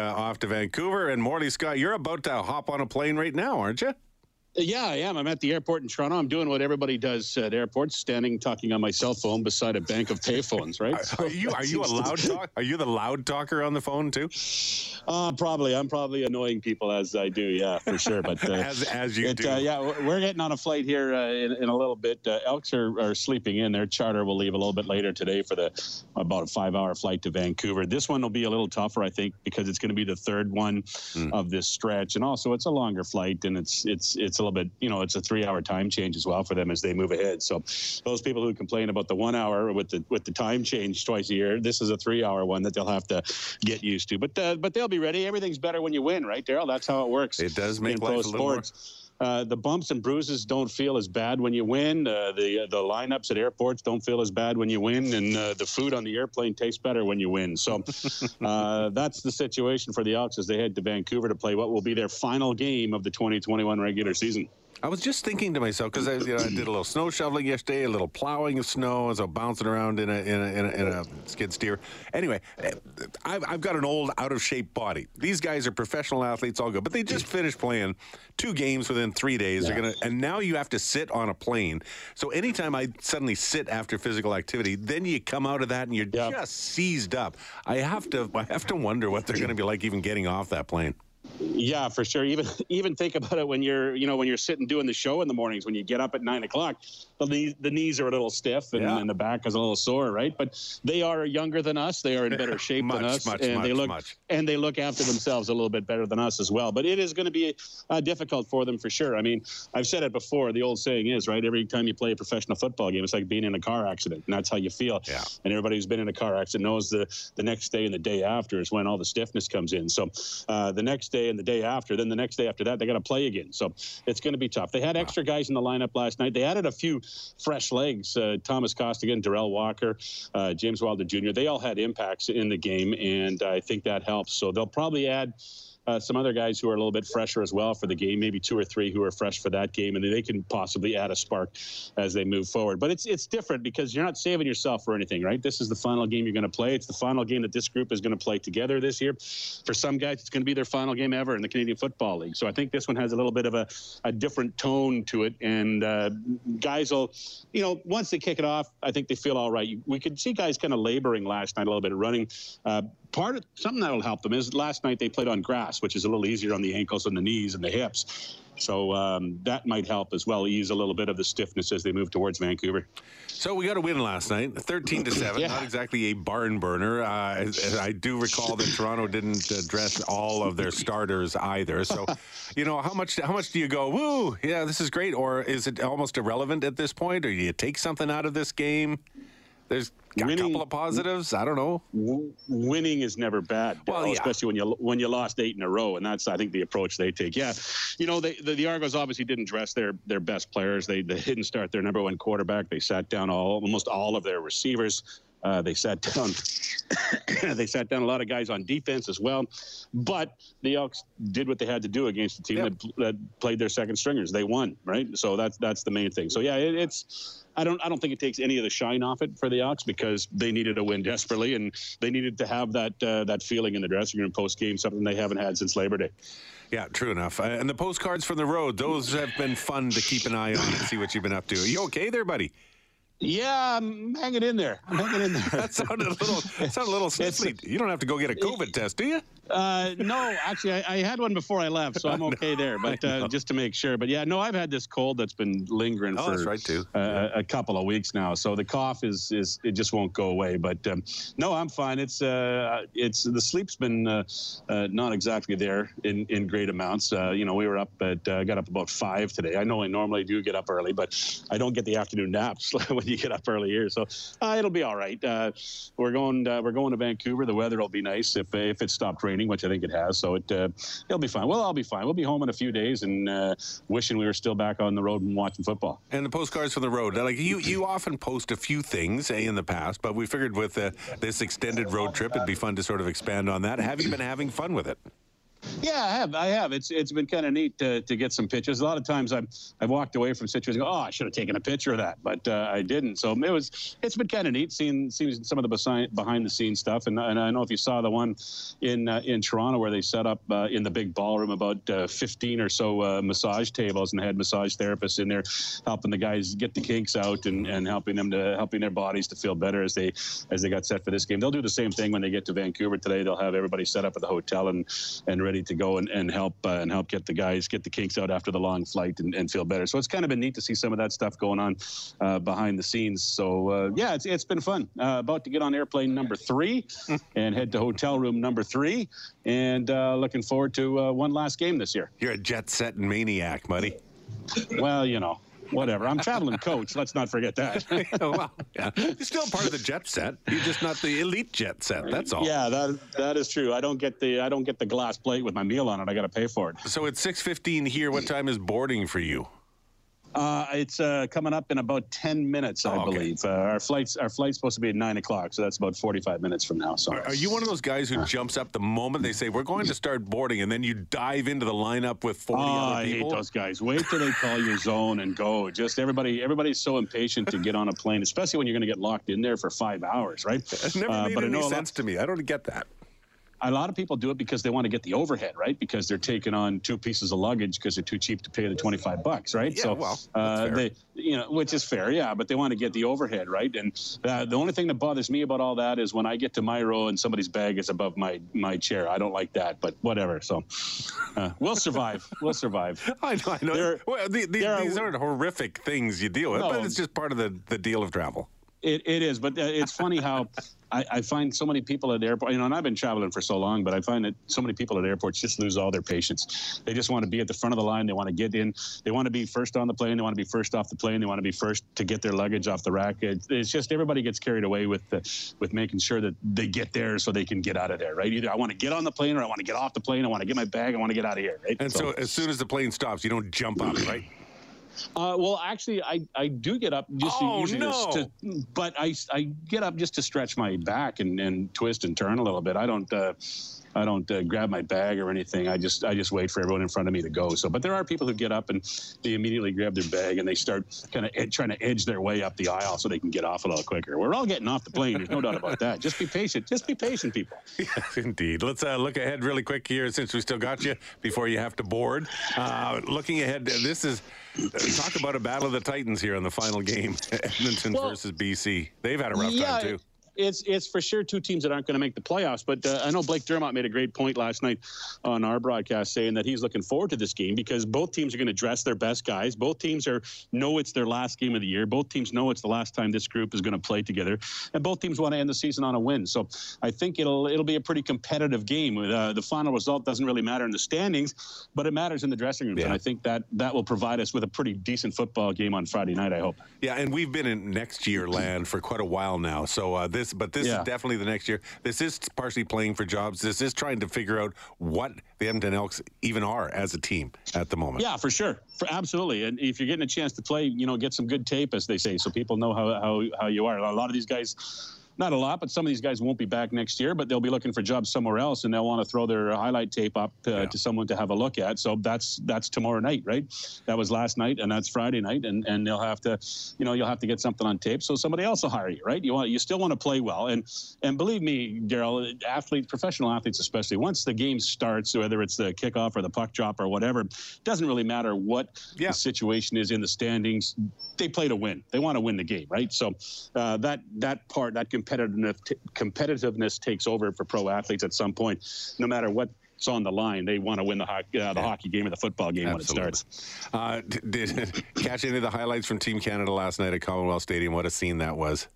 uh, off to Vancouver. And Morley Scott, you're about to hop on a plane right now, aren't you? Yeah, I am. I'm at the airport in Toronto. I'm doing what everybody does at airports, standing talking on my cell phone beside a bank of payphones, right? Are you are you a loud talk? Are you the loud talker on the phone too? Uh, probably. I'm probably annoying people as I do. Yeah, for sure. But uh, as as you it, do. Uh, yeah, we're getting on a flight here uh, in, in, a little bit. Uh, Elks are, are sleeping in. Their charter will leave a little bit later today for the about a five-hour flight to Vancouver. This one will be a little tougher, I think, because it's going to be the third one mm. of this stretch, and also it's a longer flight, and it's it's it's a little bit, you know, it's a three-hour time change as well for them as they move ahead. So those people who complain about the one hour with the with the time change twice a year, this is a three-hour one that they'll have to get used to. But uh, but they'll be ready. Everything's better when you win, right, Daryl? That's how it works. It does make life a little sports. more uh, the bumps and bruises don't feel as bad when you win. Uh, the the lineups at airports don't feel as bad when you win, and uh, the food on the airplane tastes better when you win. So uh, that's the situation for the Elks as they head to Vancouver to play what will be their final game of the 2021 regular season. I was just thinking to myself because I, you know, I, did a little snow shoveling yesterday, a little plowing of snow as I'm bouncing around in a, in a, in a, in a skid steer. Anyway, eh, I've, I've got an old, out of shape body. These guys are professional athletes, all good, but they just finished playing two games within three days. Yeah. They're gonna, and now you have to sit on a plane. So anytime I suddenly sit after physical activity, then you come out of that and you're yep. just seized up. I have to, I have to wonder what they're going to be like even getting off that plane. Yeah, for sure. Even even think about it when you're you know when you're sitting doing the show in the mornings when you get up at nine o'clock, the knees, the knees are a little stiff and, yeah. and, the back is a little sore, right? But they are younger than us. They are in better shape much, than us, much, and much, they look and they look after themselves a little bit better than us as well. But it is going to be uh, difficult for them for sure. I mean, I've said it before. The old saying is right. Every time you play a professional football game, it's like being in a car accident, and that's how you feel. Yeah. And everybody who's been in a car accident knows the the next day and the day after is when all the stiffness comes in. So uh, the next day and the day after, then the next day after that, they got to play again. So it's going to be tough. They had extra guys in the lineup last night. They added a few fresh legs. Uh, Thomas Costigan, Darrell Walker, uh, James Wilder Jr. They all had impacts in the game, and I think that helps. So they'll probably add uh, some other guys who are a little bit fresher as well for the game, maybe two or three who are fresh for that game, and they can possibly add a spark as they move forward. But it's it's different because you're not saving yourself for anything, right? This is the final game you're going to play. It's the final game that this group is going to play together this year. For some guys, it's going to be their final game ever in the Canadian Football League. So I think this one has a little bit of a, a different tone to it, and uh, guys will, you know, once they kick it off, I think they feel all right. We could see guys kind of laboring last night a little bit, running. Uh, part of something that'll help them is last night they played on grass, which is a little easier on the ankles and the knees and the hips. So um, that might help as well, ease a little bit of the stiffness as they move towards Vancouver. So we got a win last night, 13 to 7. yeah. Not exactly a barn burner. Uh, I do recall that Toronto didn't address all of their starters either. So, you know, how much how much do you go, woo, yeah, this is great? Or is it almost irrelevant at this point? Or do you take something out of this game? There's a winning, couple of positives. I don't know. W- winning is never bad, well, yeah. especially when you when you lost eight in a row, and that's I think the approach they take. Yeah, you know they, the, the Argos obviously didn't dress their their best players. They they didn't start their number one quarterback. They sat down all almost all of their receivers. Uh, they sat down. they sat down a lot of guys on defense as well, but the Elks did what they had to do against a team yep. that, that, played their second stringers. They won, right? So that's that's the main thing. So yeah, it, it's. I don't. I don't think it takes any of the shine off it for the Elks because they needed a win desperately, and they needed to have that uh, that feeling in the dressing room post game, something they haven't had since Labor Day. Yeah, true enough. Uh, and the postcards from the road, those have been fun to keep an eye on and see what you've been up to. Are you okay there, buddy? Yeah, I'm hanging in there. I'm hanging in there. that sounded a little, sounded a little sniffly. You don't have to go get a COVID test, do you? Uh, no, actually, I, I, had one before I left, so I'm okay there. But uh, just to make sure. But yeah, no, I've had this cold that's been lingering oh, for right. Uh, a couple of weeks now. So the cough is is it just won't go away. But um, no, I'm fine. It's uh, it's the sleep's been uh, uh, not exactly there in in great amounts. you know, we were up at got up about five today. I know I normally do get up early, but I don't get the afternoon naps when you get up early here. So it'll be all right. we're going we're going to Vancouver. The weather will be nice if if it stopped raining raining, which I think it has. So it uh, it'll be fine. Well, I'll be fine. We'll be home in a few days and uh, wishing we were still back on the road and watching football. And the postcards from the road, like you, you often post a few things eh, in the past, but we figured with uh, this extended road trip, it'd be fun to sort of expand on that. Have you been having fun with it? Yeah, I have. I have. It's it's been kind of neat to, to get some pictures. A lot of times I've I've walked away from situations. Go, oh, I should have taken a picture of that, but uh, I didn't. So it was. It's been kind of neat seeing seeing some of the behind the scenes stuff. And, and I know if you saw the one in uh, in Toronto where they set up uh, in the big ballroom about uh, 15 or so uh, massage tables and had massage therapists in there helping the guys get the kinks out and, and helping them to helping their bodies to feel better as they as they got set for this game. They'll do the same thing when they get to Vancouver today. They'll have everybody set up at the hotel and and ready to go and, and help uh, and help get the guys get the kinks out after the long flight and, and feel better. So it's kind of been neat to see some of that stuff going on uh, behind the scenes. So uh, yeah, it's it's been fun. Uh, about to get on airplane number three and head to hotel room number three, and uh, looking forward to uh, one last game this year. You're a jet setting maniac, buddy. Well, you know whatever. I'm traveling coach. Let's not forget that. well, yeah. You're still part of the jet set. You're just not the elite jet set. That's all. Yeah, that that is true. I don't get the I don't get the glass plate with my meal on it. I got to pay for it. So it's 6:15 here. What time is boarding for you? Uh, it's uh, coming up in about ten minutes, I oh, okay. believe. Uh, our flight's our flight's supposed to be at nine o'clock, so that's about forty-five minutes from now. So, are, are you one of those guys who jumps up the moment they say we're going to start boarding, and then you dive into the lineup with forty oh, other people? I hate those guys. Wait till they call your zone and go. Just everybody, everybody's so impatient to get on a plane, especially when you're going to get locked in there for five hours, right? It never uh, made any sense lot, to me. I don't get that a lot of people do it because they want to get the overhead, right? Because they're taking on two pieces of luggage because they're too cheap to pay the 25 bucks, right? Yeah, so, well, uh, they, you know, which is fair, yeah, but they want to get the overhead, right? And uh, the only thing that bothers me about all that is when I get to my row and somebody's bag is above my my chair. I don't like that, but whatever. So uh, we'll survive. We'll survive. I know. I know. well, the, the, these aren't horrific things you deal with, no, but it's just part of the the deal of travel. It, it is, but uh, it's funny how I, I, find so many people at the airport, you know, and I've been traveling for so long, but I find that so many people at airports just lose all their patience. They just want to be at the front of the line. They want to get in. They want to be first on the plane. They want to be first off the plane. They want to be first to get their luggage off the rack. It, it's just everybody gets carried away with the, with making sure that they get there so they can get out of there, right? Either I want to get on the plane or I want to get off the plane. I want to get my bag. I want to get out of here, right? And so, so as soon as the plane stops, you don't jump up, right? Uh, well, actually, I, I do get up just oh, usually no. to, but I, I get up just to stretch my back and, and twist and turn a little bit. I don't uh, I don't uh, grab my bag or anything. I just I just wait for everyone in front of me to go. So, but there are people who get up and they immediately grab their bag and they start kind of ed- trying to edge their way up the aisle so they can get off a little quicker. We're all getting off the plane. There's no doubt about that. Just be patient. Just be patient, people. Yes, indeed. Let's uh, look ahead really quick here since we still got you before you have to board. Uh, looking ahead, this is talk about a battle of the Titans here on the final game, Edmonton well, versus BC. They've had a rough yeah, time too it's it's for sure two teams that aren't going to make the playoffs. But uh, I know Blake Dermott made a great point last night on our broadcast, saying that he's looking forward to this game because both teams are going to dress their best guys. Both teams are know it's their last game of the year. Both teams know it's the last time this group is going to play together, and both teams want to end the season on a win. So I think it'll it'll be a pretty competitive game. Uh, the final result doesn't really matter in the standings, but it matters in the dressing rooms, yeah. and I think that that will provide us with a pretty decent football game on Friday night. I hope. Yeah, and we've been in next year land for quite a while now. So uh, this, but this yeah. is definitely the next year. This is partially playing for jobs. This is trying to figure out what the Edmonton Elks even are as a team at the moment. Yeah, for sure, for, absolutely. And if you're getting a chance to play, you know, get some good tape, as they say, so people know how how, how you are. A lot of these guys not a lot, but some of these guys won't be back next year, but they'll be looking for jobs somewhere else, and they'll want to throw their highlight tape up uh, yeah. to someone to have a look at. So that's that's tomorrow night, right? That was last night, and that's Friday night, and and they'll have to, you know, you'll have to get something on tape, so somebody else will hire you, right? You want you still want to play well, and and believe me, Daryl, athletes, professional athletes especially, once the game starts, whether it's the kickoff or the puck drop or whatever, doesn't really matter what yeah. the situation is in the standings. They play to win. They want to win the game, right? So uh, that that part, that competitiveness t- competitiveness takes over for pro athletes at some point, no matter what it's on the line. They want to win the, hockey, uh, the yeah. hockey game or the football game Absolutely. when it starts. Uh, did catch any of the highlights from Team Canada last night at Commonwealth Stadium? What a scene that was!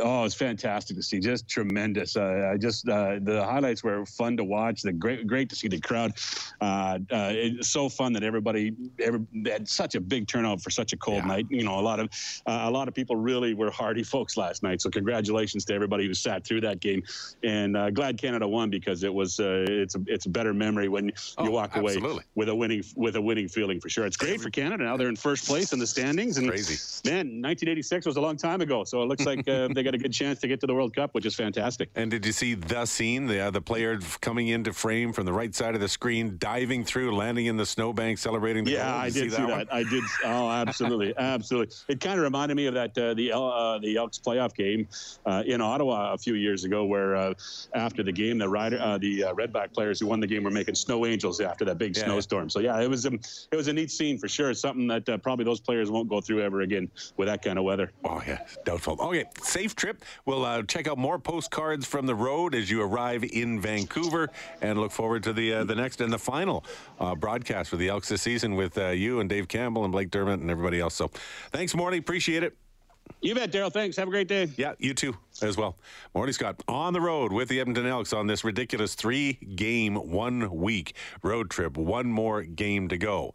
Oh, it's fantastic to see. Just tremendous. Uh, I just uh, the highlights were fun to watch. The great, great to see the crowd. Uh, uh it's so fun that everybody, every, had such a big turnout for such a cold yeah. night. You know, a lot of uh, a lot of people really were hardy folks last night. So congratulations to everybody who sat through that game. And uh, glad Canada won because it was it's a it's a better memory when you oh, walk away absolutely. with a winning with a winning feeling for sure. It's great for Canada. Now they're in first place in the standings. And Crazy. man, 1986 was a long time ago. So it looks like they got a good chance to get to the World Cup, which is fantastic. And did you see the scene, the uh, the player coming into frame from the right side of the screen, diving through, landing in the snowbank, celebrating the game. yeah, goal? I Did you did see see that. that. I did. Oh, absolutely, absolutely. It kind of reminded me of that uh, the El- uh, the Elks playoff game uh, in Ottawa a few years ago, where uh, after the game, the rider, uh, the uh, Redblack players who won the game were making snow angels after that big Yeah. snowstorm. So yeah, it was um, it was a neat scene for sure. It's something that uh, probably those players won't go through ever again with that kind of weather. Oh, yeah, doubtful. Okay, safe trip. We'll uh, check out more postcards from the road as you arrive in Vancouver and look forward to the uh, the next and the final uh, broadcast for the Elks this season with uh, you and Dave Campbell and Blake Dermott and everybody else. So thanks, Morley. Appreciate it. You bet, Daryl. Thanks. Have a great day. Yeah, you too, as well. Morley Scott on the road with the Edmonton Elks on this ridiculous three game, one week road trip. One more game to go.